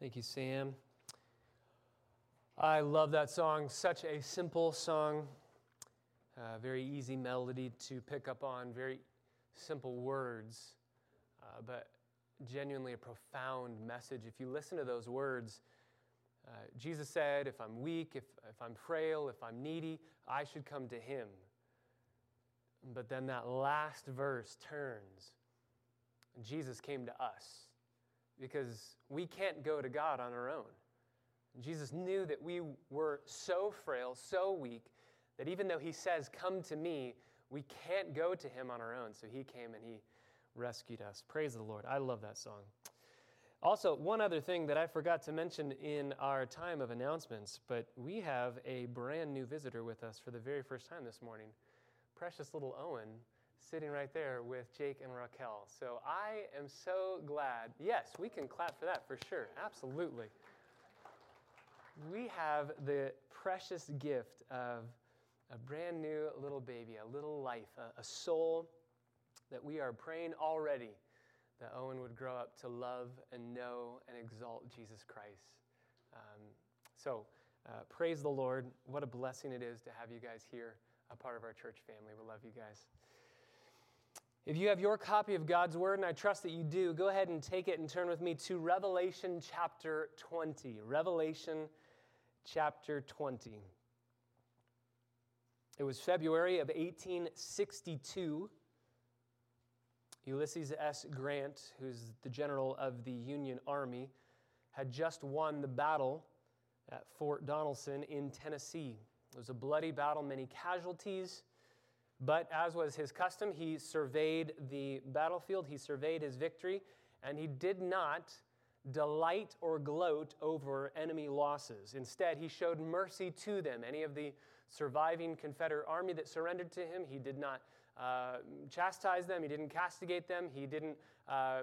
Thank you, Sam. I love that song. Such a simple song, uh, very easy melody to pick up on, very simple words, uh, but genuinely a profound message. If you listen to those words, uh, Jesus said, If I'm weak, if, if I'm frail, if I'm needy, I should come to Him. But then that last verse turns. Jesus came to us because we can't go to God on our own. Jesus knew that we were so frail, so weak, that even though He says, Come to me, we can't go to Him on our own. So He came and He rescued us. Praise the Lord. I love that song. Also, one other thing that I forgot to mention in our time of announcements, but we have a brand new visitor with us for the very first time this morning. Precious little Owen sitting right there with Jake and Raquel. So I am so glad. Yes, we can clap for that for sure. Absolutely. We have the precious gift of a brand new little baby, a little life, a, a soul that we are praying already that Owen would grow up to love and know and exalt Jesus Christ. Um, so, uh, praise the Lord. What a blessing it is to have you guys here, a part of our church family. We love you guys. If you have your copy of God's Word, and I trust that you do, go ahead and take it and turn with me to Revelation chapter 20. Revelation chapter 20. It was February of 1862 Ulysses S. Grant, who's the general of the Union Army, had just won the battle at Fort Donelson in Tennessee. It was a bloody battle, many casualties, but as was his custom, he surveyed the battlefield, he surveyed his victory, and he did not delight or gloat over enemy losses. Instead, he showed mercy to them. Any of the surviving Confederate army that surrendered to him, he did not uh, chastise them, he didn't castigate them, he didn't uh,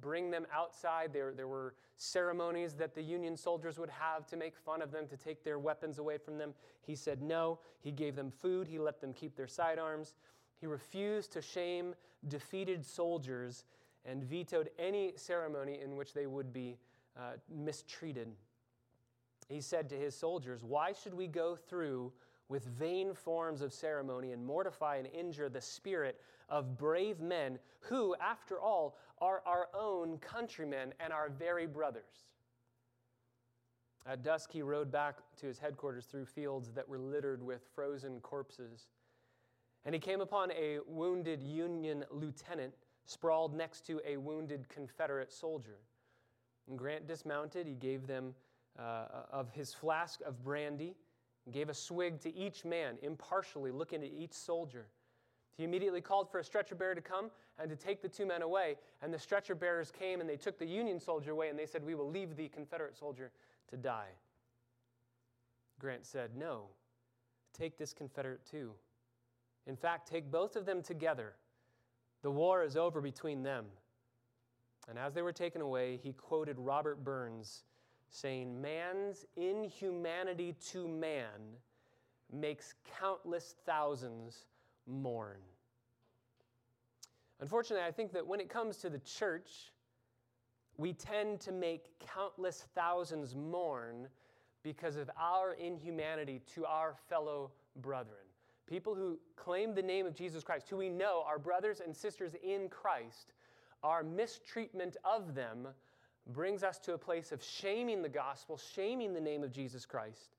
bring them outside. There, there were ceremonies that the Union soldiers would have to make fun of them, to take their weapons away from them. He said no. He gave them food, he let them keep their sidearms. He refused to shame defeated soldiers and vetoed any ceremony in which they would be uh, mistreated. He said to his soldiers, Why should we go through with vain forms of ceremony and mortify and injure the spirit of brave men who, after all, are our own countrymen and our very brothers? At dusk, he rode back to his headquarters through fields that were littered with frozen corpses. And he came upon a wounded Union lieutenant sprawled next to a wounded Confederate soldier. And Grant dismounted. He gave them uh, of his flask of brandy, gave a swig to each man, impartially looking at each soldier. He immediately called for a stretcher bearer to come and to take the two men away. And the stretcher bearers came and they took the Union soldier away and they said, We will leave the Confederate soldier to die. Grant said, No, take this Confederate too. In fact, take both of them together the war is over between them. And as they were taken away, he quoted Robert Burns saying, Man's inhumanity to man makes countless thousands mourn. Unfortunately, I think that when it comes to the church, we tend to make countless thousands mourn because of our inhumanity to our fellow brethren people who claim the name of Jesus Christ, who we know are brothers and sisters in Christ, our mistreatment of them brings us to a place of shaming the gospel, shaming the name of Jesus Christ,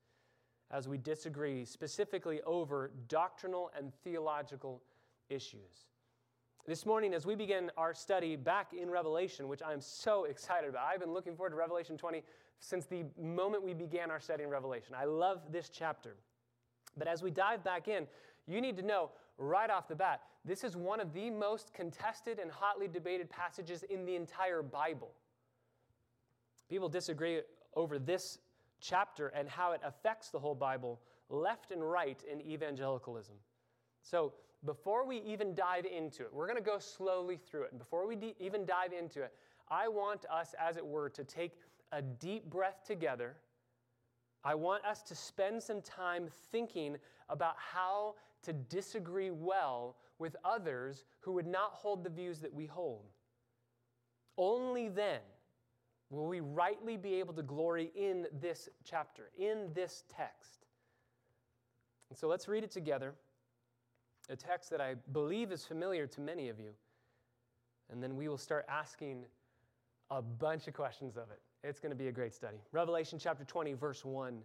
as we disagree specifically over doctrinal and theological issues. This morning, as we begin our study back in Revelation, which I'm so excited about, I've been looking forward to Revelation 20 since the moment we began our study in Revelation. I love this chapter. But as we dive back in, you need to know right off the bat this is one of the most contested and hotly debated passages in the entire Bible. People disagree over this chapter and how it affects the whole Bible left and right in evangelicalism. So, before we even dive into it, we're going to go slowly through it. And before we de- even dive into it, I want us, as it were, to take a deep breath together I want us to spend some time thinking about how to disagree well with others who would not hold the views that we hold. Only then Will we rightly be able to glory in this chapter, in this text? And so let's read it together, a text that I believe is familiar to many of you. And then we will start asking a bunch of questions of it. It's going to be a great study. Revelation chapter 20, verse 1.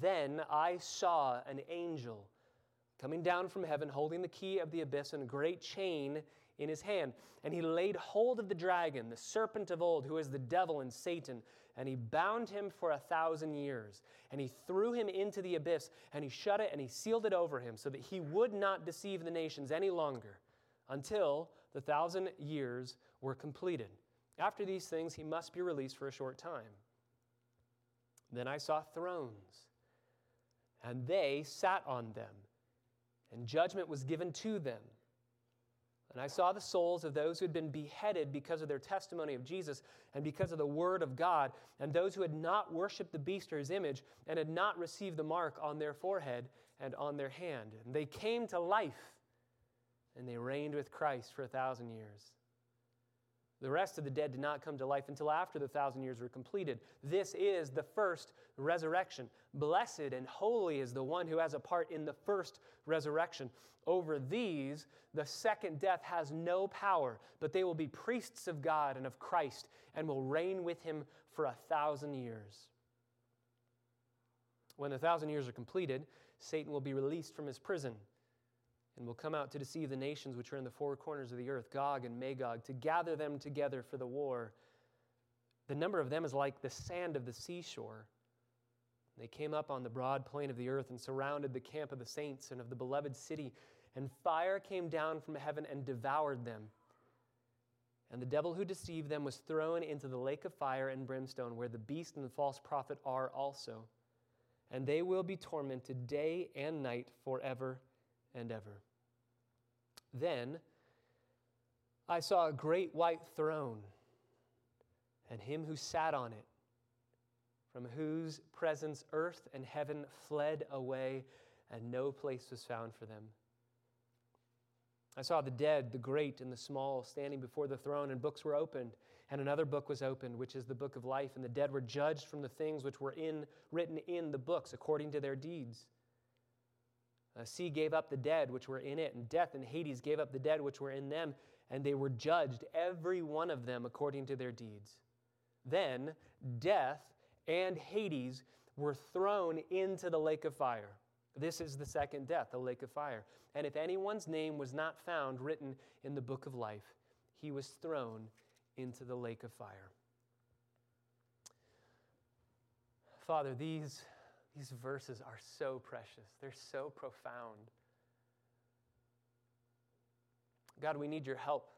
Then I saw an angel coming down from heaven, holding the key of the abyss and a great chain in his hand. And he laid hold of the dragon, the serpent of old, who is the devil and Satan, and he bound him for a thousand years. And he threw him into the abyss, and he shut it and he sealed it over him, so that he would not deceive the nations any longer until the thousand years were completed. After these things, he must be released for a short time. Then I saw thrones, and they sat on them, and judgment was given to them. And I saw the souls of those who had been beheaded because of their testimony of Jesus and because of the word of God, and those who had not worshiped the beast or his image and had not received the mark on their forehead and on their hand. And they came to life, and they reigned with Christ for a thousand years. The rest of the dead did not come to life until after the thousand years were completed. This is the first resurrection. Blessed and holy is the one who has a part in the first resurrection. Over these, the second death has no power, but they will be priests of God and of Christ and will reign with him for a thousand years. When the thousand years are completed, Satan will be released from his prison and will come out to deceive the nations which are in the four corners of the earth, Gog and Magog, to gather them together for the war. The number of them is like the sand of the seashore. They came up on the broad plain of the earth and surrounded the camp of the saints and of the beloved city, and fire came down from heaven and devoured them. And the devil who deceived them was thrown into the lake of fire and brimstone, where the beast and the false prophet are also. And they will be tormented day and night forever and ever. Then I saw a great white throne and him who sat on it, from whose presence earth and heaven fled away, and no place was found for them. I saw the dead, the great and the small, standing before the throne, and books were opened. And another book was opened, which is the book of life. And the dead were judged from the things which were in, written in the books according to their deeds. Uh, the sea gave up the dead which were in it, and death and Hades gave up the dead which were in them, and they were judged, every one of them, according to their deeds. Then death and Hades were thrown into the lake of fire. This is the second death, the lake of fire. And if anyone's name was not found written in the book of life, he was thrown into the lake of fire. Father, these these verses are so precious, they're so profound. God, we need your help.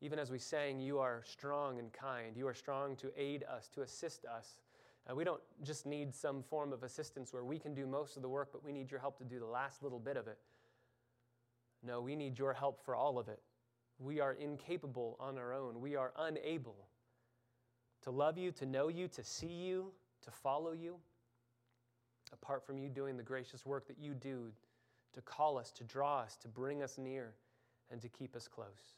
Even as we sang, you are strong and kind. You are strong to aid us, to assist us. Uh, we don't just need some form of assistance where we can do most of the work, but we need your help to do the last little bit of it. No, we need your help for all of it. We are incapable on our own. We are unable to love you, to know you, to see you, to follow you apart from you doing the gracious work that you do to call us, to draw us, to bring us near, and to keep us close.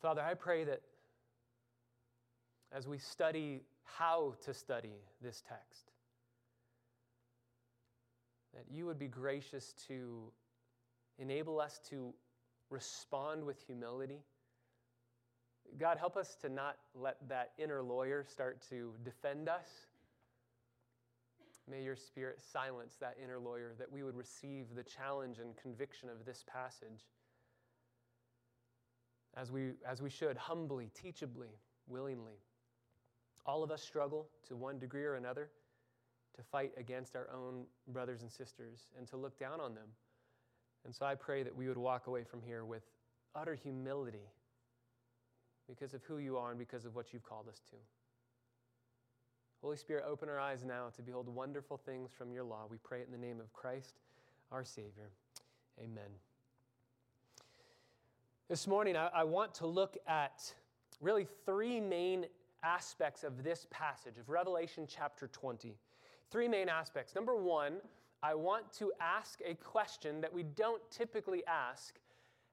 Father, I pray that as we study how to study this text, that you would be gracious to enable us to respond with humility. God, help us to not let that inner lawyer start to defend us May your spirit silence that inner lawyer, that we would receive the challenge and conviction of this passage as we, as we should, humbly, teachably, willingly. All of us struggle to one degree or another to fight against our own brothers and sisters and to look down on them. And so I pray that we would walk away from here with utter humility because of who you are and because of what you've called us to. Holy Spirit, open our eyes now to behold wonderful things from your law. We pray in the name of Christ, our Savior. Amen. This morning, I, I want to look at really three main aspects of this passage of Revelation chapter 20. Three main aspects. Number one, I want to ask a question that we don't typically ask,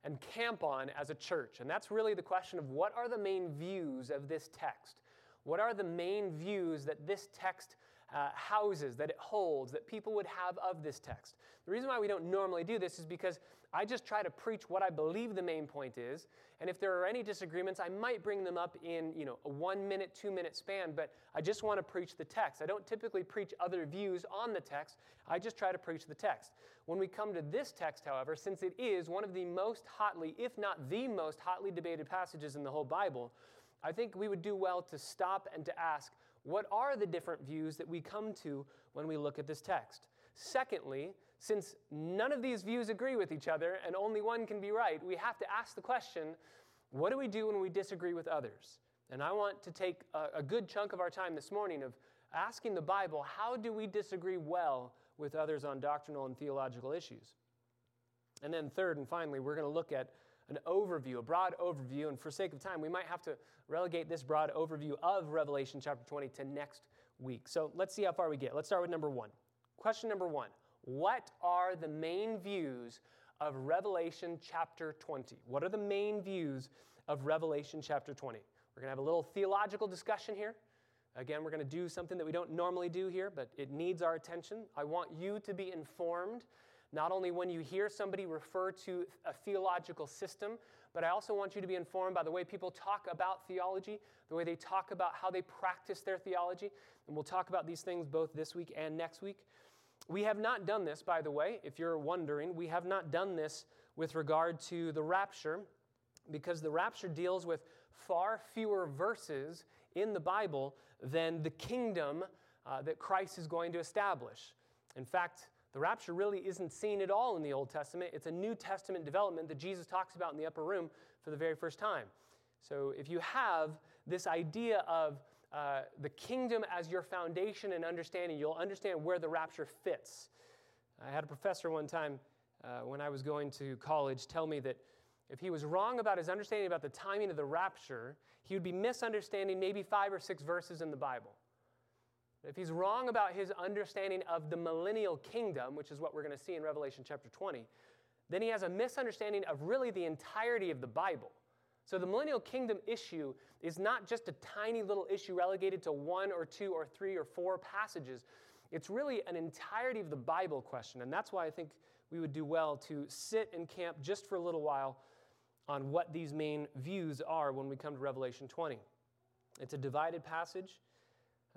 and camp on as a church. And that's really the question of what are the main views of this text? What are the main views that this text uh, houses, that it holds, that people would have of this text? The reason why we don't normally do this is because I just try to preach what I believe the main point is. And if there are any disagreements, I might bring them up in you know, a one minute, two minute span, but I just want to preach the text. I don't typically preach other views on the text, I just try to preach the text. When we come to this text, however, since it is one of the most hotly, if not the most hotly debated passages in the whole Bible, I think we would do well to stop and to ask what are the different views that we come to when we look at this text? Secondly, since none of these views agree with each other and only one can be right, we have to ask the question what do we do when we disagree with others? And I want to take a, a good chunk of our time this morning of asking the Bible how do we disagree well with others on doctrinal and theological issues? And then, third and finally, we're going to look at an overview, a broad overview. And for sake of time, we might have to relegate this broad overview of Revelation chapter 20 to next week. So let's see how far we get. Let's start with number one. Question number one What are the main views of Revelation chapter 20? What are the main views of Revelation chapter 20? We're going to have a little theological discussion here. Again, we're going to do something that we don't normally do here, but it needs our attention. I want you to be informed not only when you hear somebody refer to a theological system, but I also want you to be informed by the way people talk about theology, the way they talk about how they practice their theology. And we'll talk about these things both this week and next week. We have not done this, by the way, if you're wondering, we have not done this with regard to the rapture because the rapture deals with far fewer verses in the Bible than the kingdom uh, that Christ is going to establish. In fact, the rapture really isn't seen at all in the Old Testament. It's a New Testament development that Jesus talks about in the upper room for the very first time. So if you have this idea of uh, the kingdom as your foundation and understanding, you'll understand where the rapture fits. I had a professor one time uh, when I was going to college tell me that if he was wrong about his understanding about the timing of the rapture, he would be misunderstanding maybe five or six verses in the Bible. If he's wrong about his understanding of the millennial kingdom, which is what we're going to see in Revelation chapter 20, then he has a misunderstanding of really the entirety of the Bible. So the millennial kingdom issue is not just a tiny little issue relegated to one or two or three or four passages. It's really an entirety of the Bible question. And that's why I think we would do well to sit and camp just for a little while on what these main views are when we come to Revelation 20. It's a divided passage.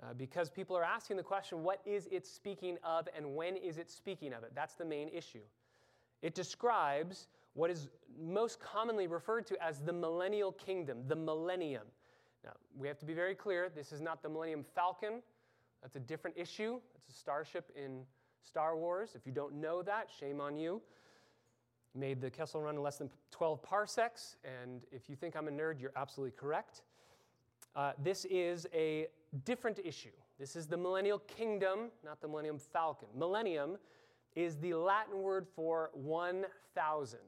Uh, because people are asking the question, what is it speaking of and when is it speaking of it? That's the main issue. It describes what is most commonly referred to as the millennial kingdom, the millennium. Now, we have to be very clear this is not the Millennium Falcon. That's a different issue. It's a starship in Star Wars. If you don't know that, shame on you. Made the Kessel run in less than 12 parsecs, and if you think I'm a nerd, you're absolutely correct. Uh, this is a different issue. This is the millennial kingdom, not the millennium falcon. Millennium is the Latin word for 1,000.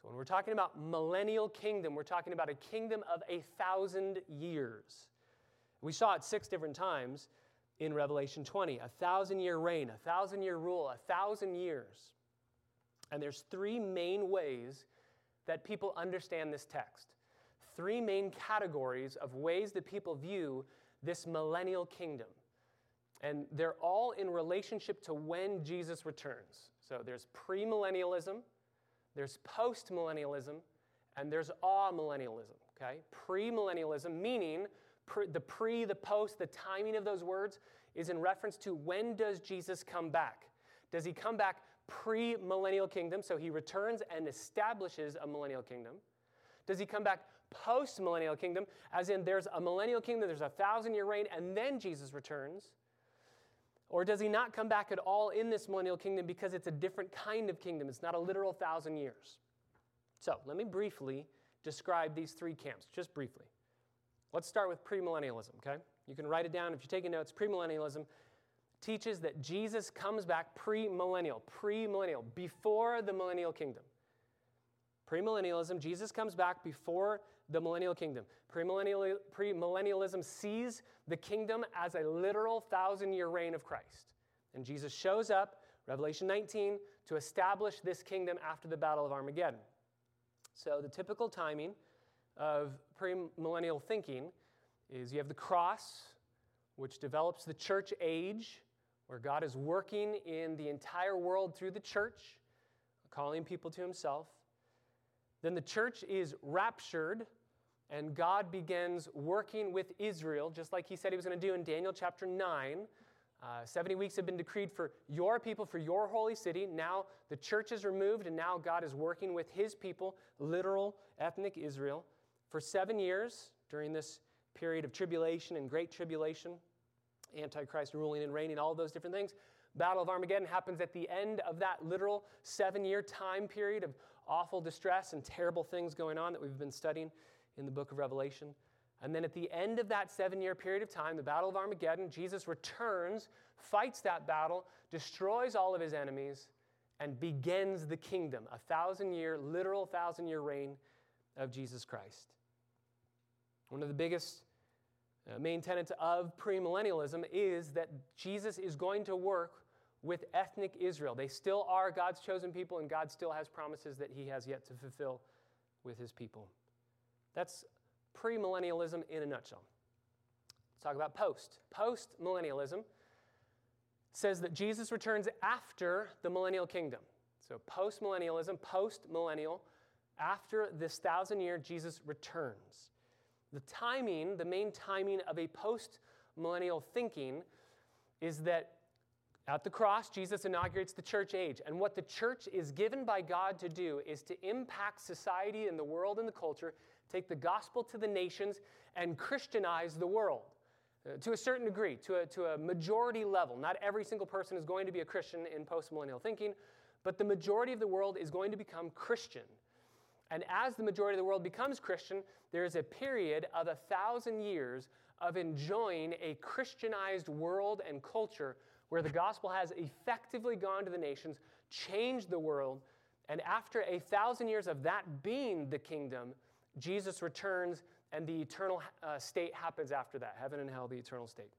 So when we're talking about millennial kingdom, we're talking about a kingdom of a thousand years. We saw it six different times in Revelation 20 a thousand year reign, a thousand year rule, a thousand years. And there's three main ways that people understand this text. Three main categories of ways that people view this millennial kingdom. And they're all in relationship to when Jesus returns. So there's premillennialism, there's postmillennialism, and there's amillennialism. Okay? Premillennialism, meaning pre, the pre, the post, the timing of those words is in reference to when does Jesus come back? Does he come back pre millennial kingdom, so he returns and establishes a millennial kingdom? Does he come back post millennial kingdom, as in there's a millennial kingdom, there's a thousand year reign, and then Jesus returns? Or does he not come back at all in this millennial kingdom because it's a different kind of kingdom? It's not a literal thousand years. So let me briefly describe these three camps, just briefly. Let's start with premillennialism, okay? You can write it down if you're taking notes. Premillennialism teaches that Jesus comes back premillennial, premillennial, before the millennial kingdom. Premillennialism, Jesus comes back before the millennial kingdom. Premillennial, premillennialism sees the kingdom as a literal thousand year reign of Christ. And Jesus shows up, Revelation 19, to establish this kingdom after the Battle of Armageddon. So, the typical timing of premillennial thinking is you have the cross, which develops the church age, where God is working in the entire world through the church, calling people to himself. Then the church is raptured, and God begins working with Israel, just like he said he was going to do in Daniel chapter 9. Uh, 70 weeks have been decreed for your people, for your holy city. Now the church is removed, and now God is working with his people, literal ethnic Israel, for seven years during this period of tribulation and great tribulation, Antichrist ruling and reigning, all those different things. Battle of Armageddon happens at the end of that literal seven year time period of awful distress and terrible things going on that we've been studying in the book of Revelation. And then at the end of that seven year period of time, the Battle of Armageddon, Jesus returns, fights that battle, destroys all of his enemies, and begins the kingdom a thousand year, literal thousand year reign of Jesus Christ. One of the biggest uh, main tenets of premillennialism is that Jesus is going to work with ethnic Israel. They still are God's chosen people, and God still has promises that He has yet to fulfill with His people. That's premillennialism in a nutshell. Let's talk about post. Post millennialism says that Jesus returns after the millennial kingdom. So, post millennialism, post millennial, after this thousand year, Jesus returns. The timing, the main timing of a post millennial thinking is that at the cross, Jesus inaugurates the church age. And what the church is given by God to do is to impact society and the world and the culture, take the gospel to the nations, and Christianize the world. Uh, to a certain degree, to a, to a majority level. Not every single person is going to be a Christian in postmillennial thinking, but the majority of the world is going to become Christian. And as the majority of the world becomes Christian, there is a period of a thousand years of enjoying a Christianized world and culture where the gospel has effectively gone to the nations, changed the world, and after a thousand years of that being the kingdom, Jesus returns and the eternal uh, state happens after that heaven and hell, the eternal state.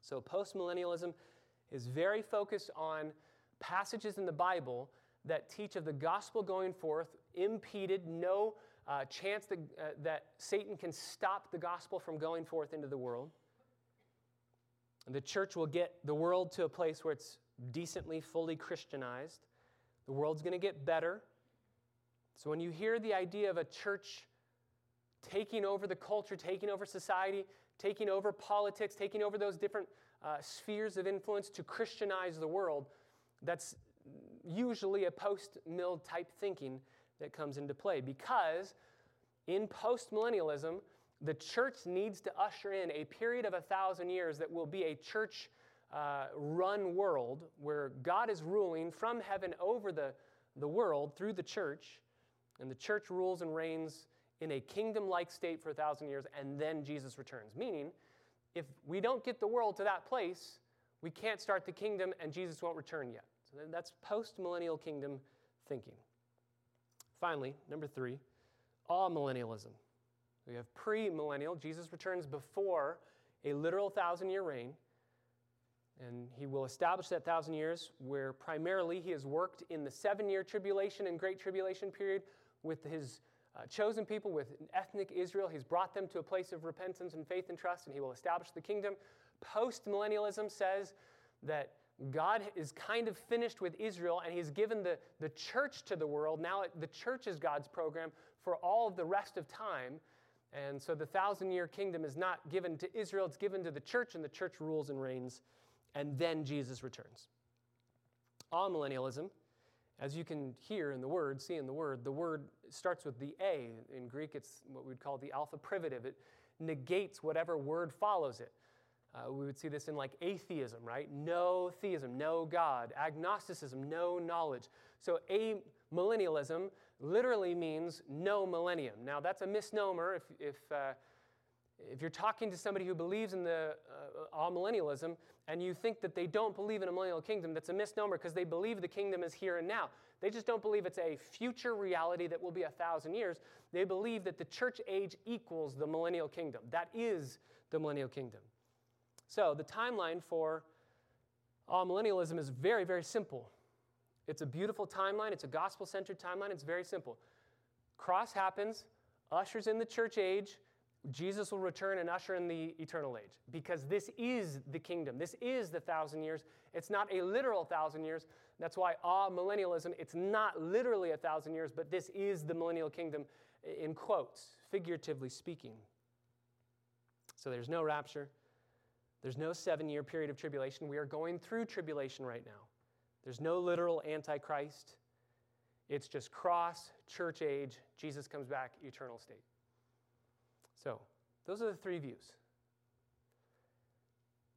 So, postmillennialism is very focused on passages in the Bible that teach of the gospel going forth impeded, no uh, chance that, uh, that Satan can stop the gospel from going forth into the world. And the church will get the world to a place where it's decently, fully Christianized. The world's going to get better. So when you hear the idea of a church taking over the culture, taking over society, taking over politics, taking over those different uh, spheres of influence to Christianize the world, that's usually a post mill type thinking that comes into play because in post millennialism, the church needs to usher in a period of a thousand years that will be a church uh, run world where God is ruling from heaven over the, the world through the church, and the church rules and reigns in a kingdom like state for a thousand years, and then Jesus returns. Meaning, if we don't get the world to that place, we can't start the kingdom, and Jesus won't return yet. So that's post millennial kingdom thinking. Finally, number three, amillennialism. We have pre-millennial. Jesus returns before a literal thousand year reign. And he will establish that thousand years where primarily he has worked in the seven year tribulation and great tribulation period with his uh, chosen people, with ethnic Israel. He's brought them to a place of repentance and faith and trust, and he will establish the kingdom. Post millennialism says that God is kind of finished with Israel and he's given the, the church to the world. Now the church is God's program for all of the rest of time. And so the thousand year kingdom is not given to Israel, it's given to the church, and the church rules and reigns. And then Jesus returns. Amillennialism, as you can hear in the word, see in the word, the word starts with the A. In Greek, it's what we'd call the alpha privative. It negates whatever word follows it. Uh, we would see this in like atheism, right? No theism, no God. Agnosticism, no knowledge. So amillennialism literally means no millennium. Now, that's a misnomer if, if, uh, if you're talking to somebody who believes in the uh, amillennialism and you think that they don't believe in a millennial kingdom, that's a misnomer because they believe the kingdom is here and now. They just don't believe it's a future reality that will be a thousand years. They believe that the church age equals the millennial kingdom. That is the millennial kingdom. So the timeline for amillennialism is very, very simple. It's a beautiful timeline. It's a gospel centered timeline. It's very simple. Cross happens, ushers in the church age, Jesus will return and usher in the eternal age because this is the kingdom. This is the thousand years. It's not a literal thousand years. That's why ah millennialism, it's not literally a thousand years, but this is the millennial kingdom in quotes, figuratively speaking. So there's no rapture. There's no seven year period of tribulation. We are going through tribulation right now. There's no literal antichrist. It's just cross, church age, Jesus comes back, eternal state. So, those are the three views.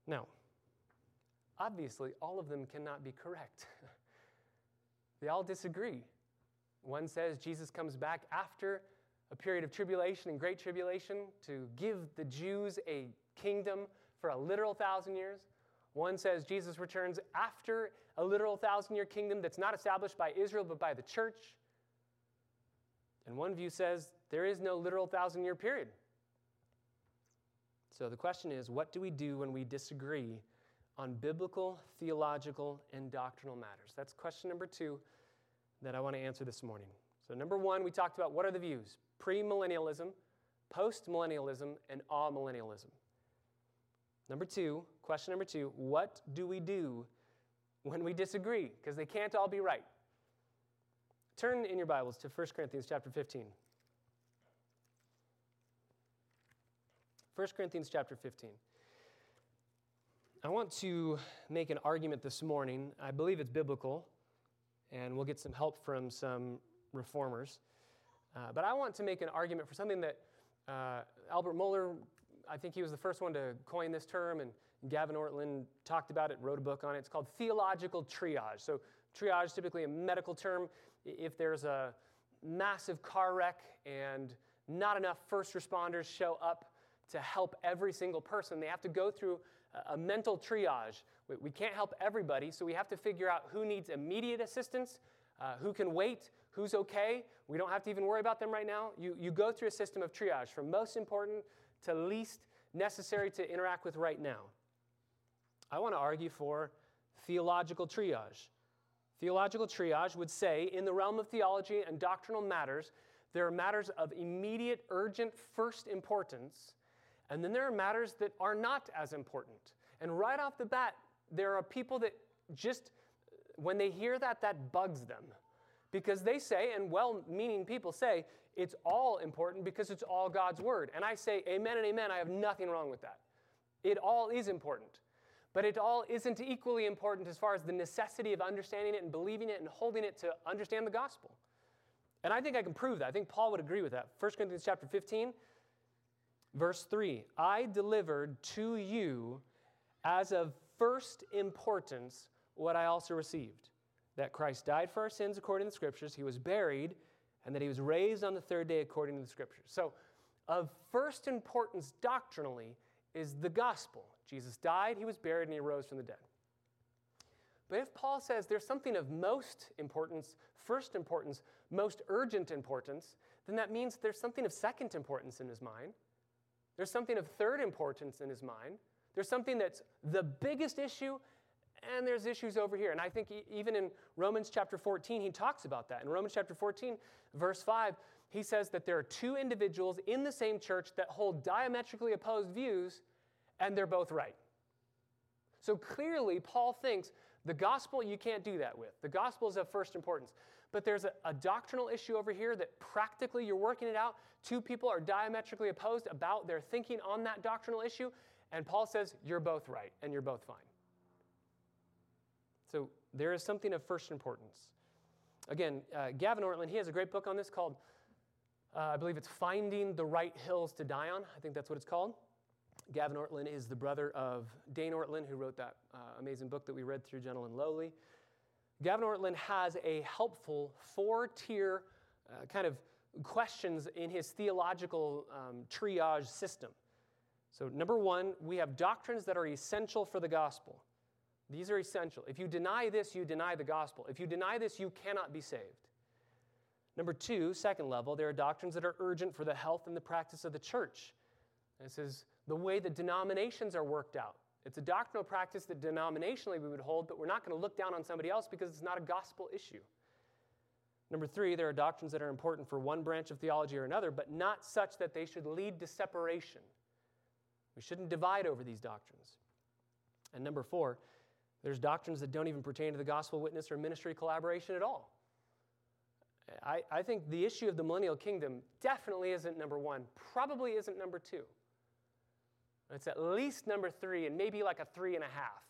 Now, obviously, all of them cannot be correct. they all disagree. One says Jesus comes back after a period of tribulation and great tribulation to give the Jews a kingdom for a literal thousand years. One says Jesus returns after a literal thousand year kingdom that's not established by Israel but by the church. And one view says there is no literal thousand year period. So the question is what do we do when we disagree on biblical, theological, and doctrinal matters? That's question number two that I want to answer this morning. So, number one, we talked about what are the views premillennialism, postmillennialism, and amillennialism. Number two, question number two, what do we do when we disagree? Because they can't all be right. Turn in your Bibles to 1 Corinthians chapter 15. 1 Corinthians chapter 15. I want to make an argument this morning. I believe it's biblical, and we'll get some help from some reformers. Uh, but I want to make an argument for something that uh, Albert Mohler, I think he was the first one to coin this term, and Gavin Ortlund talked about it, wrote a book on it. It's called theological triage. So, triage is typically a medical term. If there's a massive car wreck and not enough first responders show up to help every single person. They have to go through a mental triage. We can't help everybody, so we have to figure out who needs immediate assistance, uh, who can wait, who's okay. We don't have to even worry about them right now. You, you go through a system of triage from most important to least necessary to interact with right now. I want to argue for theological triage. Theological triage would say, in the realm of theology and doctrinal matters, there are matters of immediate, urgent, first importance and then there are matters that are not as important. And right off the bat, there are people that just, when they hear that, that bugs them. Because they say, and well meaning people say, it's all important because it's all God's word. And I say, Amen and Amen. I have nothing wrong with that. It all is important. But it all isn't equally important as far as the necessity of understanding it and believing it and holding it to understand the gospel. And I think I can prove that. I think Paul would agree with that. 1 Corinthians chapter 15, Verse 3 I delivered to you as of first importance what I also received that Christ died for our sins according to the Scriptures, he was buried, and that he was raised on the third day according to the Scriptures. So, of first importance doctrinally is the gospel. Jesus died, he was buried, and he rose from the dead. But if Paul says there's something of most importance, first importance, most urgent importance, then that means there's something of second importance in his mind. There's something of third importance in his mind. There's something that's the biggest issue, and there's issues over here. And I think even in Romans chapter 14, he talks about that. In Romans chapter 14, verse 5, he says that there are two individuals in the same church that hold diametrically opposed views, and they're both right. So clearly, Paul thinks the gospel you can't do that with. The gospel is of first importance. But there's a, a, doctrinal issue over here that practically you're working it out. Two people are diametrically opposed about their thinking on that doctrinal issue. And Paul says, You're both right and you're both fine. So there is something of first importance. Again, uh, Gavin Ortlund, he has a great book on this called, uh, I believe it's Finding the Right Hills to Die on. I think that's what it's called. Gavin Ortlund is the brother of Dane Ortlund, who wrote that uh, amazing book that we read through Gentle and Lowly. Gavin Ortlund has a helpful four tier uh, kind of questions in his theological um, triage system. So, number one, we have doctrines that are essential for the gospel. These are essential. If you deny this, you deny the gospel. If you deny this, you cannot be saved. Number two, second level, there are doctrines that are urgent for the health and the practice of the church. This is the way that denominations are worked out. It's a doctrinal practice that denominationally we would hold, but we're not going to look down on somebody else because it's not a gospel issue. Number three, there are doctrines that are important for one branch of theology or another, but not such that they should lead to separation. We shouldn't divide over these doctrines. And number four, there's doctrines that don't even pertain to the gospel witness or ministry collaboration at all. I, I think the issue of the millennial kingdom definitely isn't number one, probably isn't number two. It's at least number three, and maybe like a three and a half.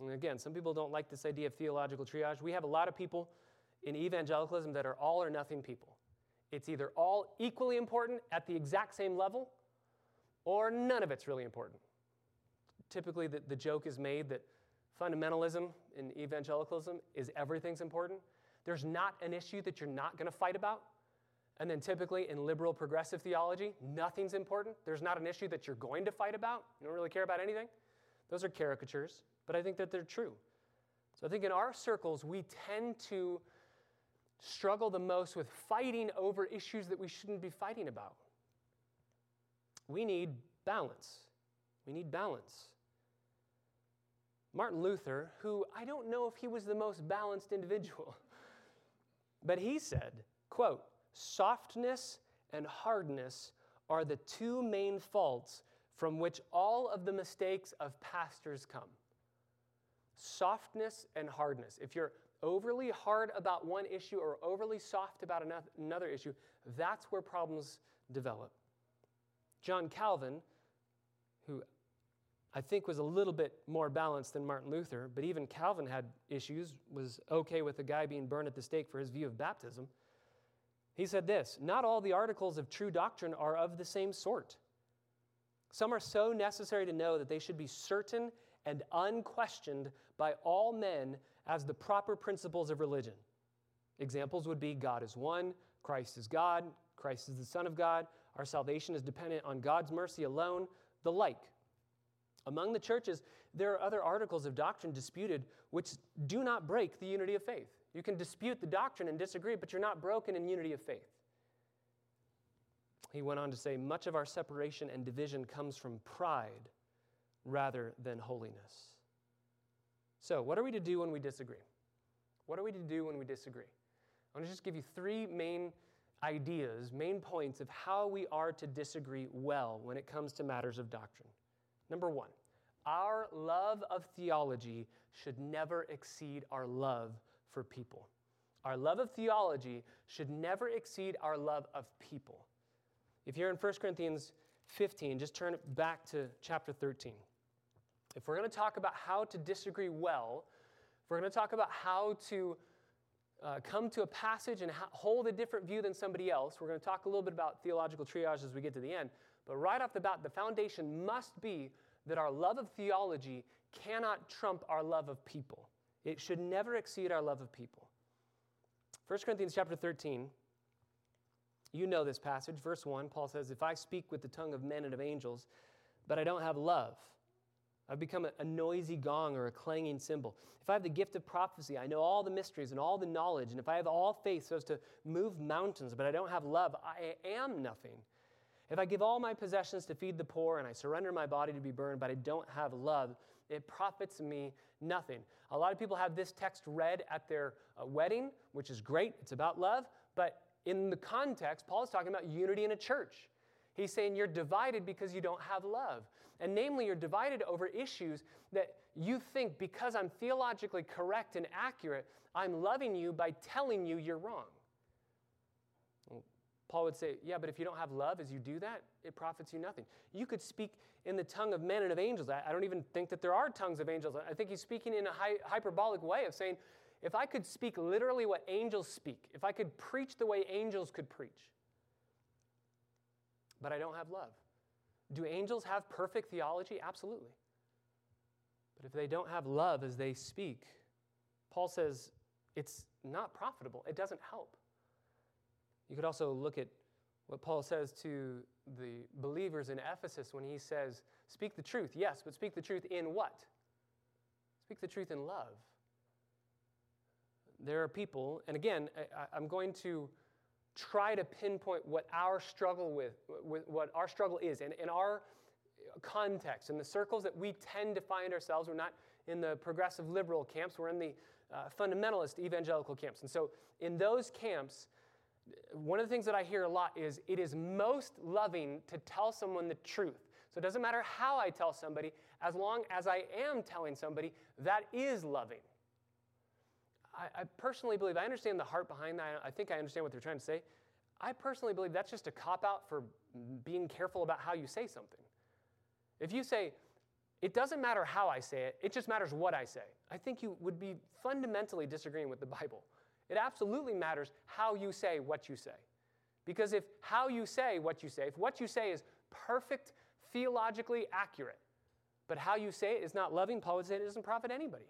And again, some people don't like this idea of theological triage. We have a lot of people in evangelicalism that are all or nothing people. It's either all equally important at the exact same level, or none of it's really important. Typically, the, the joke is made that fundamentalism in evangelicalism is everything's important. There's not an issue that you're not going to fight about. And then typically in liberal progressive theology, nothing's important. There's not an issue that you're going to fight about. You don't really care about anything. Those are caricatures, but I think that they're true. So I think in our circles, we tend to struggle the most with fighting over issues that we shouldn't be fighting about. We need balance. We need balance. Martin Luther, who I don't know if he was the most balanced individual, but he said, quote, softness and hardness are the two main faults from which all of the mistakes of pastors come. Softness and hardness. If you're overly hard about one issue or overly soft about another issue, that's where problems develop. John Calvin, who I think was a little bit more balanced than Martin Luther, but even Calvin had issues, was okay with a guy being burned at the stake for his view of baptism. He said this Not all the articles of true doctrine are of the same sort. Some are so necessary to know that they should be certain and unquestioned by all men as the proper principles of religion. Examples would be God is one, Christ is God, Christ is the Son of God, our salvation is dependent on God's mercy alone, the like. Among the churches, there are other articles of doctrine disputed which do not break the unity of faith. You can dispute the doctrine and disagree, but you're not broken in unity of faith. He went on to say, much of our separation and division comes from pride rather than holiness. So, what are we to do when we disagree? What are we to do when we disagree? I want to just give you three main ideas, main points of how we are to disagree well when it comes to matters of doctrine. Number one, our love of theology should never exceed our love for people. Our love of theology should never exceed our love of people. If you're in 1 Corinthians 15, just turn back to chapter 13. If we're going to talk about how to disagree well, if we're going to talk about how to uh, come to a passage and ha- hold a different view than somebody else, we're going to talk a little bit about theological triage as we get to the end. But right off the bat, the foundation must be that our love of theology cannot trump our love of people. It should never exceed our love of people. 1 Corinthians chapter 13, you know this passage. Verse 1, Paul says, If I speak with the tongue of men and of angels, but I don't have love, I've become a, noisy gong or a clanging cymbal. If I have the gift of prophecy, I know all the mysteries and all the knowledge, and if I have all faith so as to move mountains, but I don't have love, I am nothing. If I give all my possessions to feed the poor and I surrender my body to be burned, but I don't have love, it profits me nothing. A lot of people have this text read at their uh, wedding, which is great. It's about love. But in the context, Paul is talking about unity in a church. He's saying you're divided because you don't have love. And namely, you're divided over issues that you think because I'm theologically correct and accurate, I'm loving you by telling you you're wrong. Paul would say, Yeah, but if you don't have love as you do that, it profits you nothing. You could speak in the tongue of men and of angels. I, don't even think that there are tongues of angels. I think he's speaking in a hyperbolic way of saying, if I could speak literally what angels speak, if I could preach the way angels could preach, but I don't have love. Do angels have perfect theology? Absolutely. But if they don't have love as they speak, Paul says it's not profitable, it doesn't help. You could also look at what Paul says to the believers in Ephesus when he says, Speak the truth, yes, but speak the truth in what? Speak the truth in love. There are people, and again, I, am going to try to pinpoint what our struggle with, with what our struggle is, and in our context, in the circles that we tend to find ourselves. We're not in the progressive liberal camps, we're in the uh, fundamentalist evangelical camps. And so in those camps, one of the things that I hear a lot is it is most loving to tell someone the truth. So it doesn't matter how I tell somebody, as long as I am telling somebody, that is loving. I, I personally believe, I understand the heart behind that. I think I understand what they're trying to say. I personally believe that's just a cop out for being careful about how you say something. If you say, it doesn't matter how I say it, it just matters what I say, I think you would be fundamentally disagreeing with the Bible. It absolutely matters how you say what you say. Because if how you say what you say, if what you say is perfect, theologically accurate, but how you say it is not loving, Paul would say it doesn't profit anybody.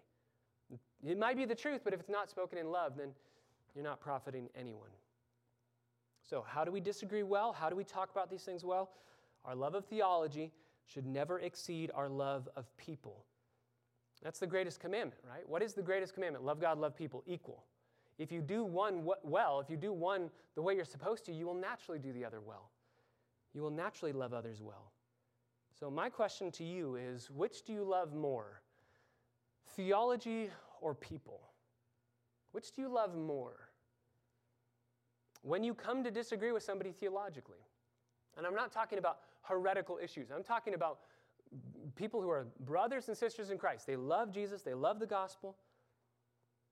It might be the truth, but if it's not spoken in love, then you're not profiting anyone. So, how do we disagree well? How do we talk about these things well? Our love of theology should never exceed our love of people. That's the greatest commandment, right? What is the greatest commandment? Love God, love people, equal. If you do one well, if you do one the way you're supposed to, you will naturally do the other well. You will naturally love others well. So, my question to you is which do you love more, theology or people? Which do you love more? When you come to disagree with somebody theologically, and I'm not talking about heretical issues, I'm talking about people who are brothers and sisters in Christ. They love Jesus, they love the gospel,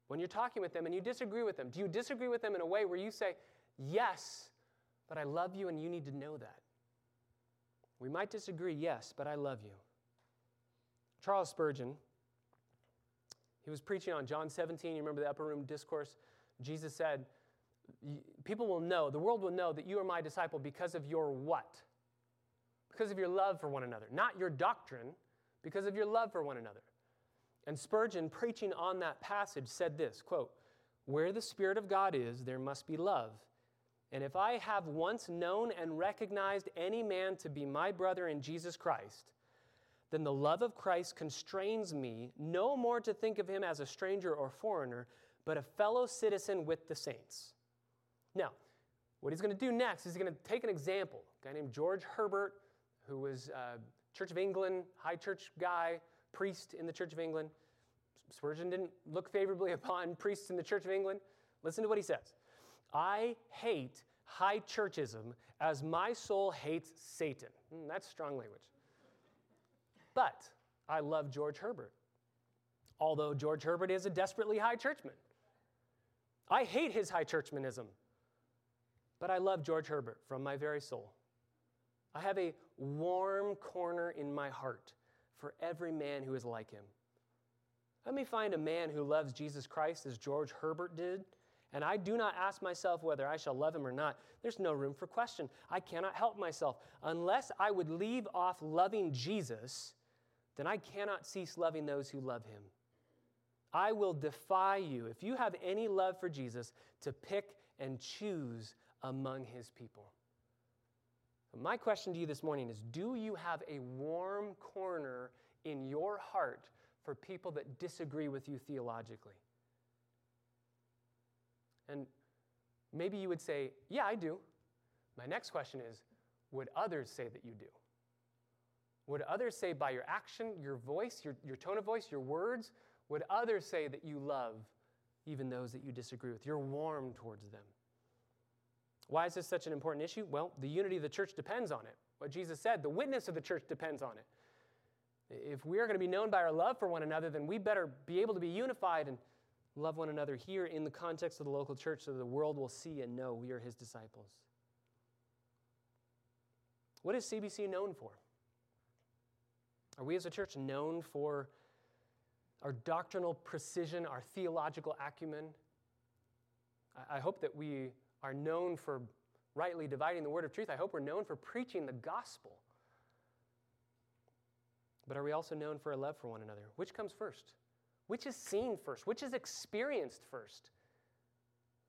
when you're talking with them and you disagree with them, do you disagree with them in a way where you say, Yes, but I love you and you need to know that? We might disagree, yes, but I love you. Charles Spurgeon, he was preaching on John 17. You remember the upper room discourse? Jesus said, People will know, the world will know that you are my disciple because of your what? Because of your love for one another. Not your doctrine, because of your love for one another. And Spurgeon, preaching on that passage, said this quote, Where the Spirit of God is, there must be love. And if I have once known and recognized any man to be my brother in Jesus Christ, then the love of Christ constrains me no more to think of him as a stranger or foreigner, but a fellow citizen with the saints. Now, what he's going to do next is he's going to take an example. A guy named George Herbert, who was a Church of England, high church guy, priest in the Church of England. Spurgeon didn't look favorably upon priests in the Church of England. Listen to what he says I hate high churchism as my soul hates Satan. Mm, that's strong language. But I love George Herbert, although George Herbert is a desperately high churchman. I hate his high churchmanism, but I love George Herbert from my very soul. I have a warm corner in my heart for every man who is like him. Let me find a man who loves Jesus Christ as George Herbert did, and I do not ask myself whether I shall love him or not. There's no room for question. I cannot help myself. Unless I would leave off loving Jesus, then I cannot cease loving those who love him. I will defy you, if you have any love for Jesus, to pick and choose among his people. My question to you this morning is Do you have a warm corner in your heart for people that disagree with you theologically? And maybe you would say, Yeah, I do. My next question is Would others say that you do? Would others say by your action, your voice, your, your tone of voice, your words, would others say that you love even those that you disagree with? You're warm towards them. Why is this such an important issue? Well, the unity of the church depends on it. What Jesus said, the witness of the church depends on it. If we are going to be known by our love for one another, then we better be able to be unified and love one another here in the context of the local church so the world will see and know we are his disciples. What is CBC known for? Are we as a church known for our doctrinal precision, our theological acumen? I hope that we are known for rightly dividing the word of truth. I hope we're known for preaching the gospel. But are we also known for a love for one another? Which comes first? Which is seen first? Which is experienced first?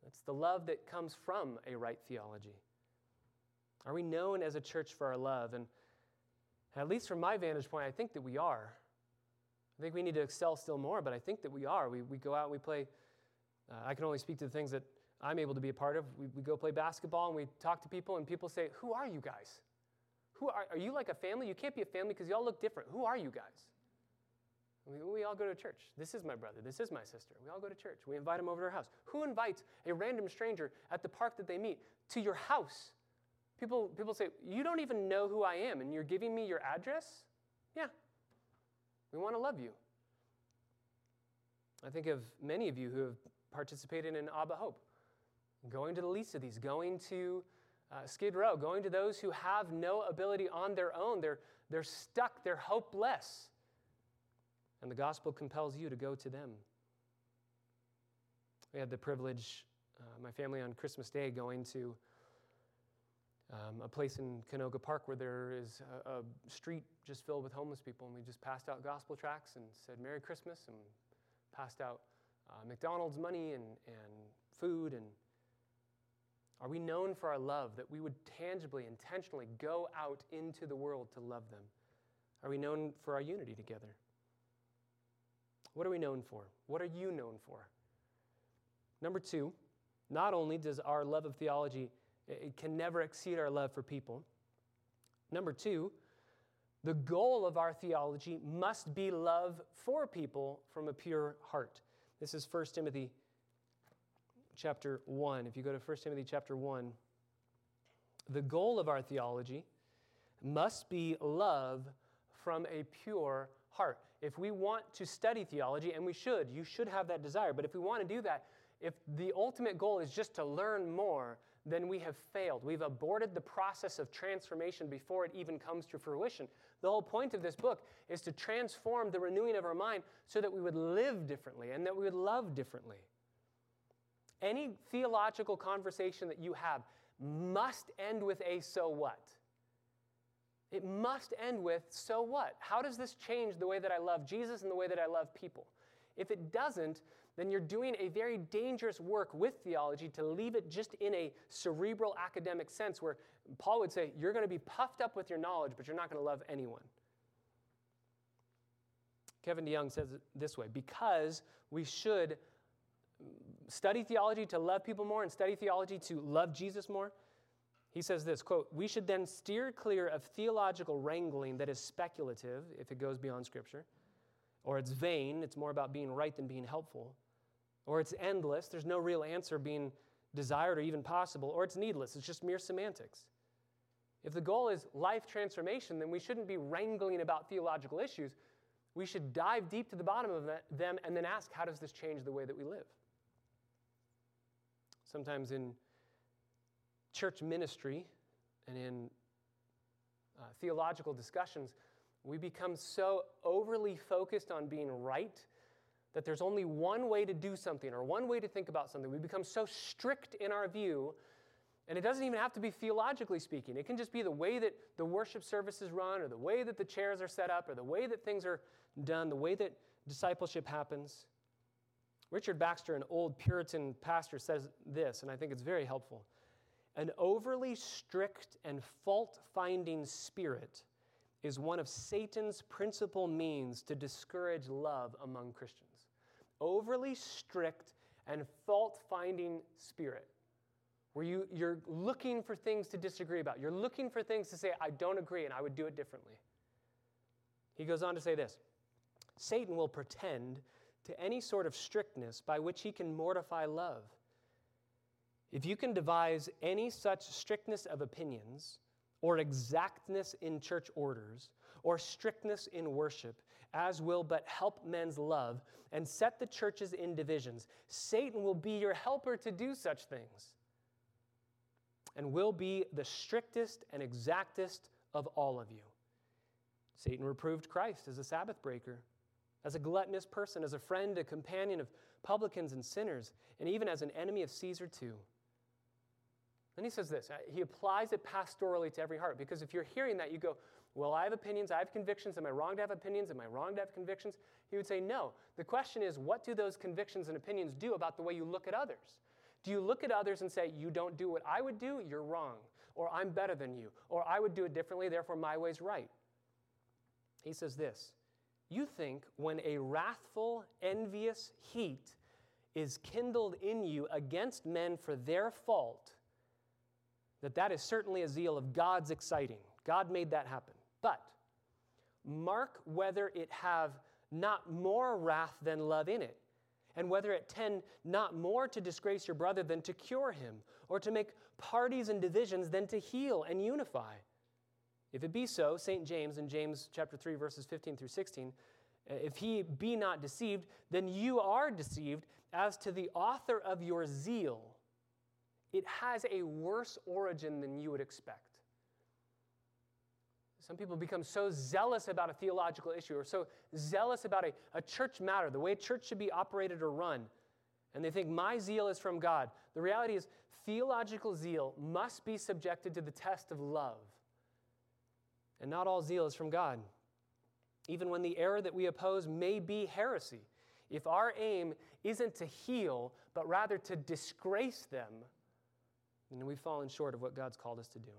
That's the love that comes from a right theology. Are we known as a church for our love? And at least from my vantage point, I think that we are. I think we need to excel still more, but I think that we are. We, we go out we play. Uh, I can only speak to the things that I'm able to be a part of. We, we go play basketball and we talk to people, and people say, Who are you guys? Who are, are you like a family? You can't be a family because you all look different. Who are you guys? We, we all go to church. This is my brother. This is my sister. We all go to church. We invite them over to our house. Who invites a random stranger at the park that they meet to your house? People, people say, You don't even know who I am, and you're giving me your address? Yeah. We want to love you. I think of many of you who have participated in Abba Hope, going to the least of these, going to uh, Skid Row, going to those who have no ability on their own. They're, they're stuck, they're hopeless. And the gospel compels you to go to them. We had the privilege, uh, my family on Christmas Day, going to um, a place in Canoga Park where there is a, a, street just filled with homeless people. And we just passed out gospel tracts and said Merry Christmas and passed out uh, McDonald's money and, and food. And are we known for our love that we would tangibly, intentionally go out into the world to love them? Are we known for our unity together? What are we known for? What are you known for? Number two, not only does our love of theology it can never exceed our love for people. Number two, the goal of our theology must be love for people from a pure heart. This is 1 Timothy chapter 1. If you go to 1 Timothy chapter 1, the goal of our theology must be love from a pure heart. If we want to study theology, and we should, you should have that desire, but if we want to do that, if the ultimate goal is just to learn more, then we have failed. We've aborted the process of transformation before it even comes to fruition. The whole point of this book is to transform the renewing of our mind so that we would live differently and that we would love differently. Any theological conversation that you have must end with a so what. It must end with so what? How does this change the way that I love Jesus and the way that I love people? If it doesn't, then you're doing a very dangerous work with theology to leave it just in a cerebral academic sense where Paul would say, you're going to be puffed up with your knowledge, but you're not going to love anyone. Kevin DeYoung says it this way because we should study theology to love people more and study theology to love Jesus more. He says this quote, we should then steer clear of theological wrangling that is speculative if it goes beyond Scripture, or it's vain, it's more about being right than being helpful or it's endless, there's no real answer being desired or even possible, or it's needless, it's just mere semantics. If the goal is life transformation, then we shouldn't be wrangling about theological issues. We should dive deep to the bottom of them and then ask, how does this change the way that we live? Sometimes in church ministry and in uh, theological discussions, we become so overly focused on being right that there's only one way to do something or one way to think about something. We become so strict in our view, and it doesn't even have to be theologically speaking. It can just be the way that the worship services run, or the way that the chairs are set up, or the way that things are done, the way that discipleship happens. Richard Baxter, an old Puritan pastor, says this, and I think it's very helpful. An overly strict and fault finding spirit is one of Satan's principal means to discourage love among Christians overly strict and fault finding spirit where you, you're looking for things to disagree about. You're looking for things to say, I don't agree and I would do it differently. He goes on to say this Satan will pretend to any sort of strictness by which he can mortify love. If you can devise any such strictness of opinions, or exactness in church orders, or strictness in worship, as will but help men's love and set the churches in divisions. Satan will be your helper to do such things and will be the strictest and exactest of all of you. Satan reproved Christ as a Sabbath breaker, as a gluttonous person, as a friend, a companion of publicans and sinners, and even as an enemy of Caesar, too. Then he says this uh, he applies it pastorally to every heart, because if you're hearing that, you go, well, I have opinions, I have convictions. Am I wrong to have opinions? Am I wrong to have convictions? He would say, No. The question is, what do those convictions and opinions do about the way you look at others? Do you look at others and say, You don't do what I would do? You're wrong. Or I'm better than you. Or I would do it differently, therefore my way's right. He says this You think when a wrathful, envious heat is kindled in you against men for their fault, that that is certainly a zeal of God's exciting. God made that happen. But mark whether it have not more wrath than love in it? And whether it tend not more to disgrace your brother than to cure him, or to make parties and divisions than to heal and unify? If it be so, St. James in James chapter 3, verses 15 through 16, uh, if he be not deceived, then you are deceived as to the author of your zeal. It has a worse origin than you would expect. Some people become so zealous about a theological issue or so zealous about a, a church matter, the way church should be operated or run, and they think my zeal is from God. The reality is, theological zeal must be subjected to the test of love. And not all zeal is from God. Even when the error that we oppose may be heresy, if our aim isn't to heal, but rather to disgrace them, then we've fallen short of what God's called us to do.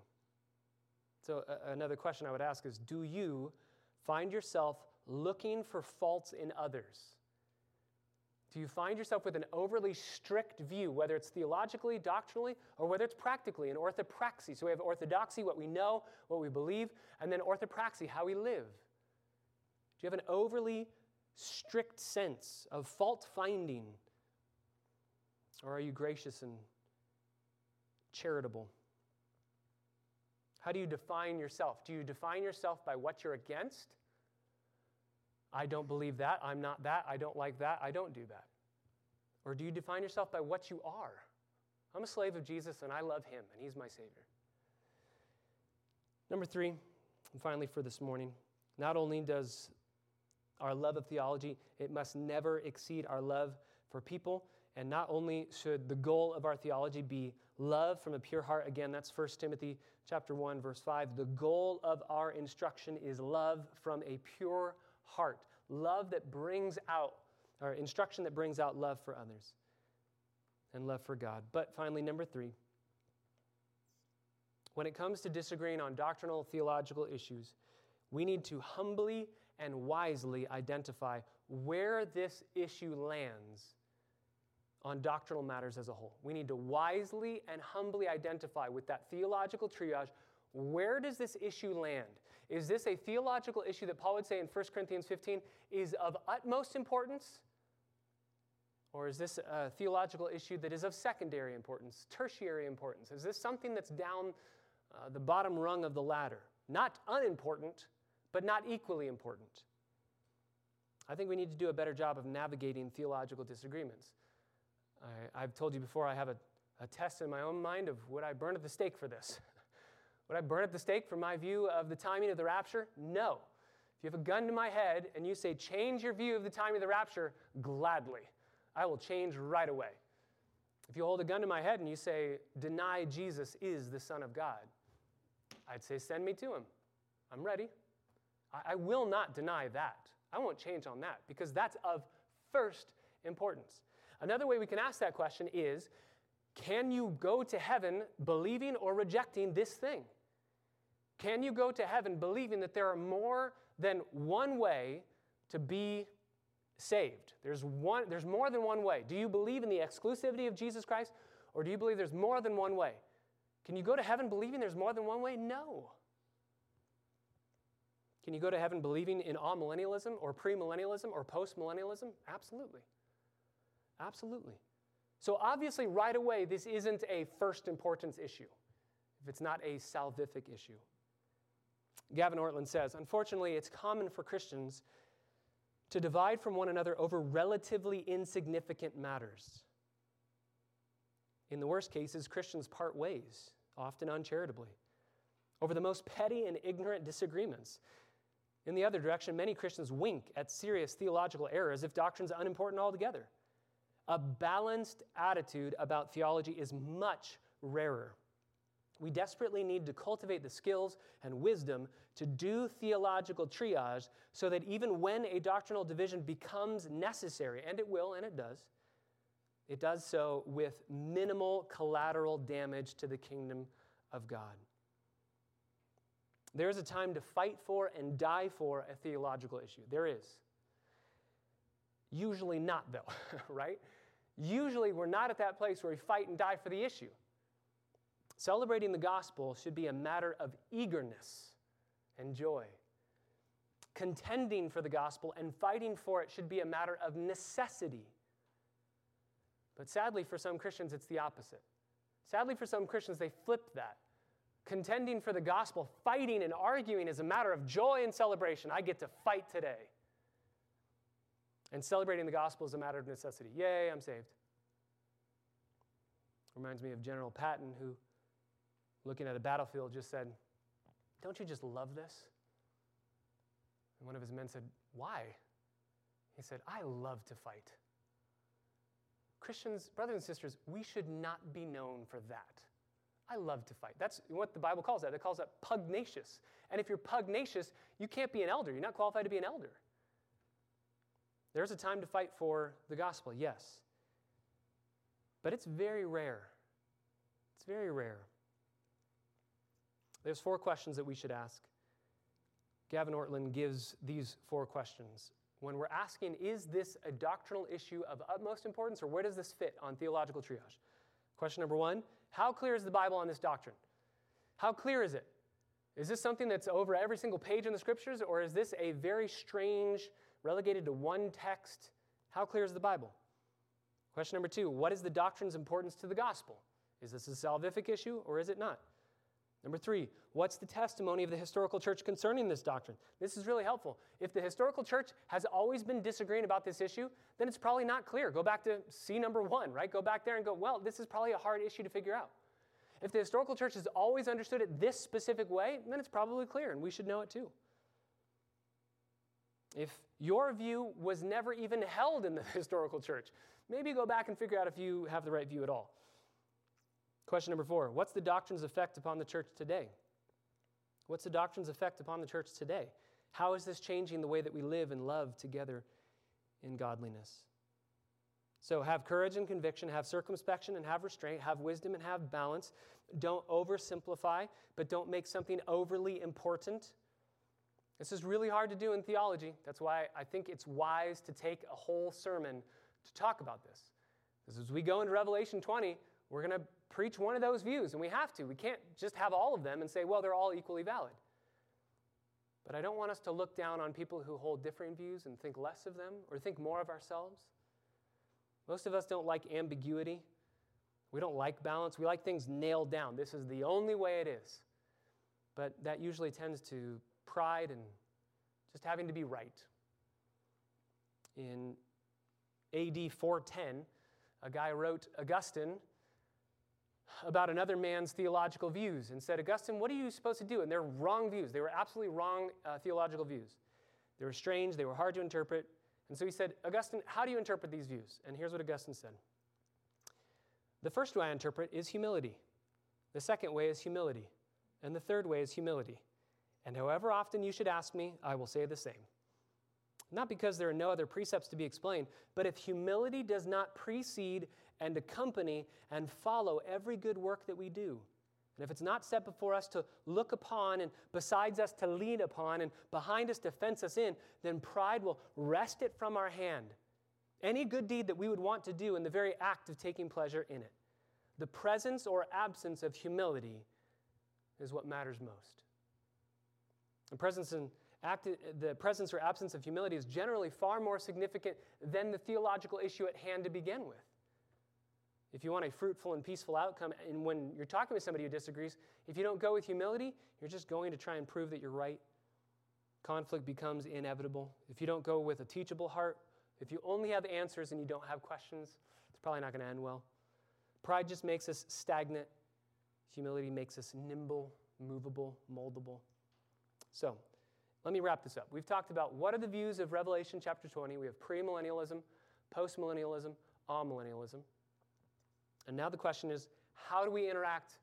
So, uh, another question I would ask is Do you find yourself looking for faults in others? Do you find yourself with an overly strict view, whether it's theologically, doctrinally, or whether it's practically, an orthopraxy? So we have orthodoxy, what we know, what we believe, and then orthopraxy, how we live. Do you have an overly strict sense of fault finding? Or are you gracious and charitable? How do you define yourself? Do you define yourself by what you're against? I don't believe that. I'm not that. I don't like that. I don't do that. Or do you define yourself by what you are? I'm a slave of Jesus and I love him and he's my Savior. Number three, and finally for this morning, not only does our love of theology, it must never exceed our love for people. And not only should the goal of our theology be love from a pure heart, again, that's 1 Timothy chapter 1, verse 5. The goal of our instruction is love from a pure heart. Love that brings out, or instruction that brings out love for others and love for God. But finally, number three, when it comes to disagreeing on doctrinal theological issues, we need to humbly and wisely identify where this issue lands on doctrinal matters as a whole. We need to wisely and humbly identify with that theological triage where does this issue land? Is this a theological issue that Paul would say in 1 Corinthians 15 is of utmost importance? Or is this a theological issue that is of secondary importance, tertiary importance? Is this something that's down uh, the bottom rung of the ladder? Not unimportant, but not equally important. I think we need to do a better job of navigating theological disagreements. I, have told you before, I have a, a test in my own mind of would I burn at the stake for this? would I burn at the stake for my view of the timing of the rapture? No. If you have a gun to my head and you say, change your view of the timing of the rapture, gladly. I will change right away. If you hold a gun to my head and you say, deny Jesus is the Son of God, I'd say, send me to him. I'm ready. I, I will not deny that. I won't change on that because that's of first importance. Another way we can ask that question is can you go to heaven believing or rejecting this thing? Can you go to heaven believing that there are more than one way to be saved? There's, one, there's more than one way. Do you believe in the exclusivity of Jesus Christ, or do you believe there's more than one way? Can you go to heaven believing there's more than one way? No. Can you go to heaven believing in amillennialism or premillennialism or postmillennialism? Absolutely. Absolutely. So, obviously, right away, this isn't a first importance issue if it's not a salvific issue. Gavin Ortlund says Unfortunately, it's common for Christians to divide from one another over relatively insignificant matters. In the worst cases, Christians part ways, often uncharitably, over the most petty and ignorant disagreements. In the other direction, many Christians wink at serious theological errors if doctrine's unimportant altogether. A balanced attitude about theology is much rarer. We desperately need to cultivate the skills and wisdom to do theological triage so that even when a doctrinal division becomes necessary, and it will and it does, it does so with minimal collateral damage to the kingdom of God. There is a time to fight for and die for a theological issue. There is. Usually not, though, right? Usually we're not at that place where we fight and die for the issue. Celebrating the gospel should be a matter of eagerness and joy. contending for the gospel and fighting for it should be a matter of necessity. But sadly, for some Christians, it's the opposite. Sadly, for some Christians, they flip that. Contending for the gospel, fighting and arguing is a matter of joy and celebration. I get to fight today. And celebrating the gospel is a matter of necessity. Yay, I'm saved. Reminds me of General Patton, who, looking at a battlefield, just said, Don't you just love this? And one of his men said, Why? He said, I love to fight. Christians, brothers and sisters, we should not be known for that. I love to fight. That's what the Bible calls that. It calls that pugnacious. And if you're pugnacious, you can't be an elder. You're not qualified to be an elder. There's a time to fight for the gospel, yes. But it's very rare. It's very rare. There's four questions that we should ask. Gavin Ortlund gives these four questions when we're asking, is this a doctrinal issue of utmost importance or where does this fit on theological triage? Question number one How clear is the Bible on this doctrine? How clear is it? Is this something that's over every single page in the scriptures or is this a very strange, relegated to one text? How clear is the Bible? Question number two What is the doctrine's importance to the gospel? Is this a salvific issue or is it not? Number three, what's the testimony of the historical church concerning this doctrine? This is really helpful. If the historical church has always been disagreeing about this issue, then it's probably not clear. Go back to C number one, right? Go back there and go, well, this is probably a hard issue to figure out. If the historical church has always understood it this specific way, then it's probably clear, and we should know it too. If your view was never even held in the historical church, maybe go back and figure out if you have the right view at all. Question number four What's the doctrine's effect upon the church today? What's the doctrine's effect upon the church today? How is this changing the way that we live and love together in godliness? So have courage and conviction, have circumspection and have restraint, have wisdom and have balance. Don't oversimplify, but don't make something overly important. This is really hard to do in theology. That's why I think it's wise to take a whole sermon to talk about this. Because as we go into Revelation 20, we're going to preach one of those views, and we have to. We can't just have all of them and say, well, they're all equally valid. But I don't want us to look down on people who hold differing views and think less of them or think more of ourselves. Most of us don't like ambiguity. We don't like balance. We like things nailed down. This is the only way it is. But that usually tends to pride and just having to be right. In AD 410, a guy wrote Augustine about another man's theological views and said, Augustine, what are you supposed to do? And they're wrong views. They were absolutely wrong uh, theological views. They were strange, they were hard to interpret. And so he said, Augustine, how do you interpret these views? And here's what Augustine said The first way I interpret is humility. The second way is humility. And the third way is humility. And however often you should ask me, I will say the same. Not because there are no other precepts to be explained, but if humility does not precede and accompany and follow every good work that we do. And if it's not set before us to look upon and besides us to lean upon and behind us to fence us in, then pride will wrest it from our hand. Any good deed that we would want to do in the very act of taking pleasure in it. The presence or absence of humility is what matters most. The presence, and act, the presence or absence of humility is generally far more significant than the theological issue at hand to begin with if you want a fruitful and peaceful outcome, and when you're talking with somebody who disagrees, if you don't go with humility, you're just going to try and prove that you're right. Conflict becomes inevitable. If you don't go with a teachable heart, if you only have answers and you don't have questions, it's probably not going to end well. Pride just makes us stagnant. Humility makes us nimble, movable, moldable. So, let me wrap this up. We've talked about what are the views of Revelation chapter 20. We have premillennialism, postmillennialism, amillennialism. And now the question is how do we interact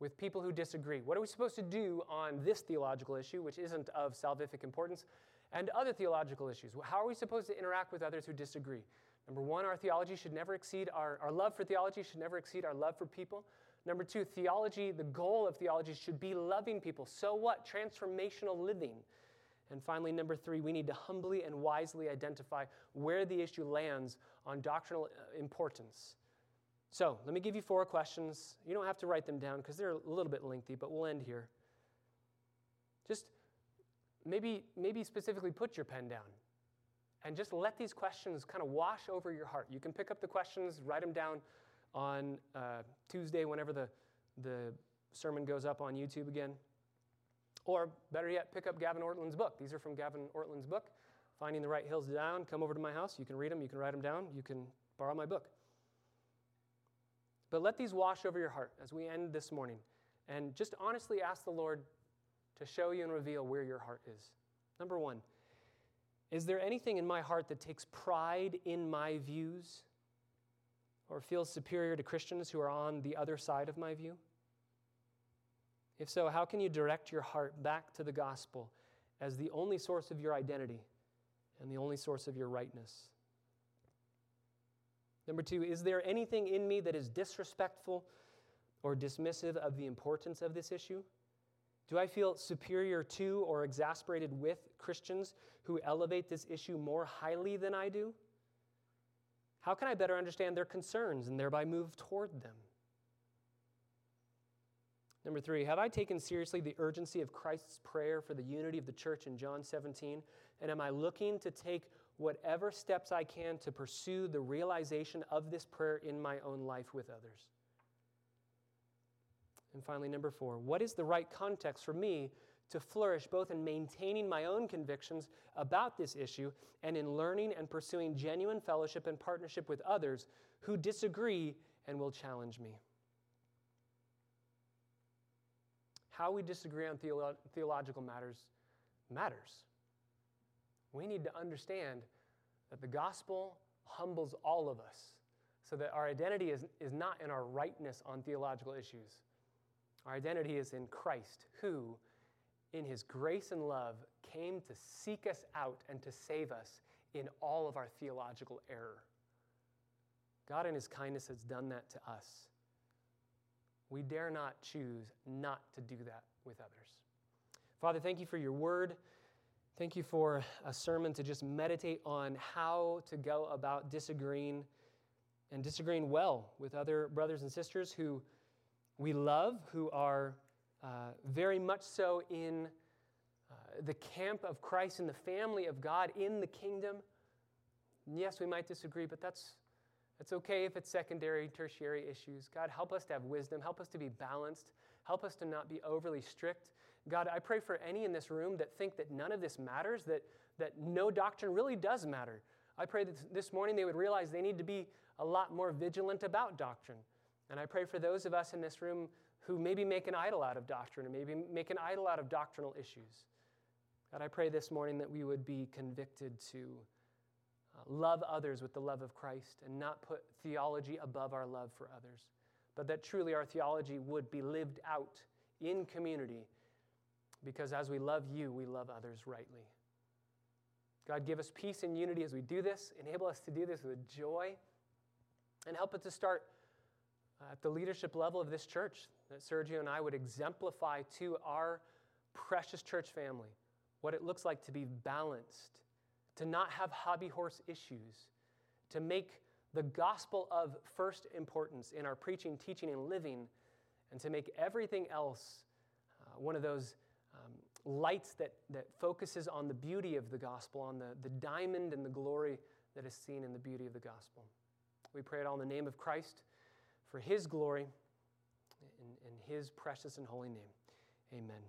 with people who disagree? What are we supposed to do on this theological issue, which isn't of salvific importance, and other theological issues? How are we supposed to interact with others who disagree? Number one, our theology should never exceed, our, our love for theology should never exceed our love for people. Number two, theology, the goal of theology should be loving people. So what? Transformational living. And finally, number three, we need to humbly and wisely identify where the issue lands on doctrinal uh, importance. So let me give you four questions. You don't have to write them down because they're a little bit lengthy, but we'll end here. Just maybe, maybe specifically put your pen down and just let these questions kind of wash over your heart. You can pick up the questions, write them down on uh, Tuesday whenever the, the sermon goes up on YouTube again. Or better yet, pick up Gavin Ortlund's book. These are from Gavin Ortlund's book, Finding the Right Hills Down. Come over to my house. You can read them, you can write them down, you can borrow my book. But let these wash over your heart as we end this morning. And just honestly ask the Lord to show you and reveal where your heart is. Number one, is there anything in my heart that takes pride in my views or feels superior to Christians who are on the other side of my view? If so, how can you direct your heart back to the gospel as the only source of your identity and the only source of your rightness? Number two, is there anything in me that is disrespectful or dismissive of the importance of this issue? Do I feel superior to or exasperated with Christians who elevate this issue more highly than I do? How can I better understand their concerns and thereby move toward them? Number three, have I taken seriously the urgency of Christ's prayer for the unity of the church in John 17? And am I looking to take whatever steps I can to pursue the realization of this prayer in my own life with others? And finally, number four, what is the right context for me to flourish both in maintaining my own convictions about this issue and in learning and pursuing genuine fellowship and partnership with others who disagree and will challenge me? How we disagree on theolo- theological matters matters. We need to understand that the gospel humbles all of us so that our identity is, is not in our rightness on theological issues. Our identity is in Christ, who, in his grace and love, came to seek us out and to save us in all of our theological error. God, in his kindness, has done that to us. We dare not choose not to do that with others. Father, thank you for your word. Thank you for a sermon to just meditate on how to go about disagreeing and disagreeing well with other brothers and sisters who we love, who are uh, very much so in uh, the camp of Christ, in the family of God, in the kingdom. yes, we might disagree, but that's it's okay if it's secondary, tertiary issues. God, help us to have wisdom. Help us to be balanced. Help us to not be overly strict. God, I pray for any in this room that think that none of this matters, that, that no doctrine really does matter. I pray that this morning they would realize they need to be a lot more vigilant about doctrine. And I pray for those of us in this room who maybe make an idol out of doctrine or maybe make an idol out of doctrinal issues. God, I pray this morning that we would be convicted to uh, love others with the love of Christ and not put theology above our love for others, but that truly our theology would be lived out in community because as we love you, we love others rightly. God, give us peace and unity as we do this. Enable us to do this with joy. And help us to start at the leadership level of this church that Sergio and I would exemplify to our precious church family what it looks like to be balanced to not have hobby horse issues, to make the gospel of first importance in our preaching, teaching, and living, and to make everything else uh, one of those lights that, that focuses on the beauty of the gospel, on the, the diamond and the glory that is seen in the beauty of the gospel. We pray it all in the name of Christ for his glory in, in his precious and holy name. Amen.